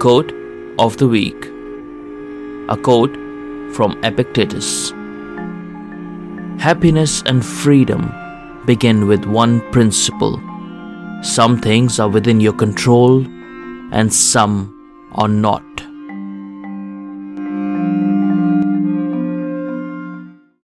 Quote of the week. A quote from Epictetus. Happiness and freedom begin with one principle. Some things are within your control and some are not.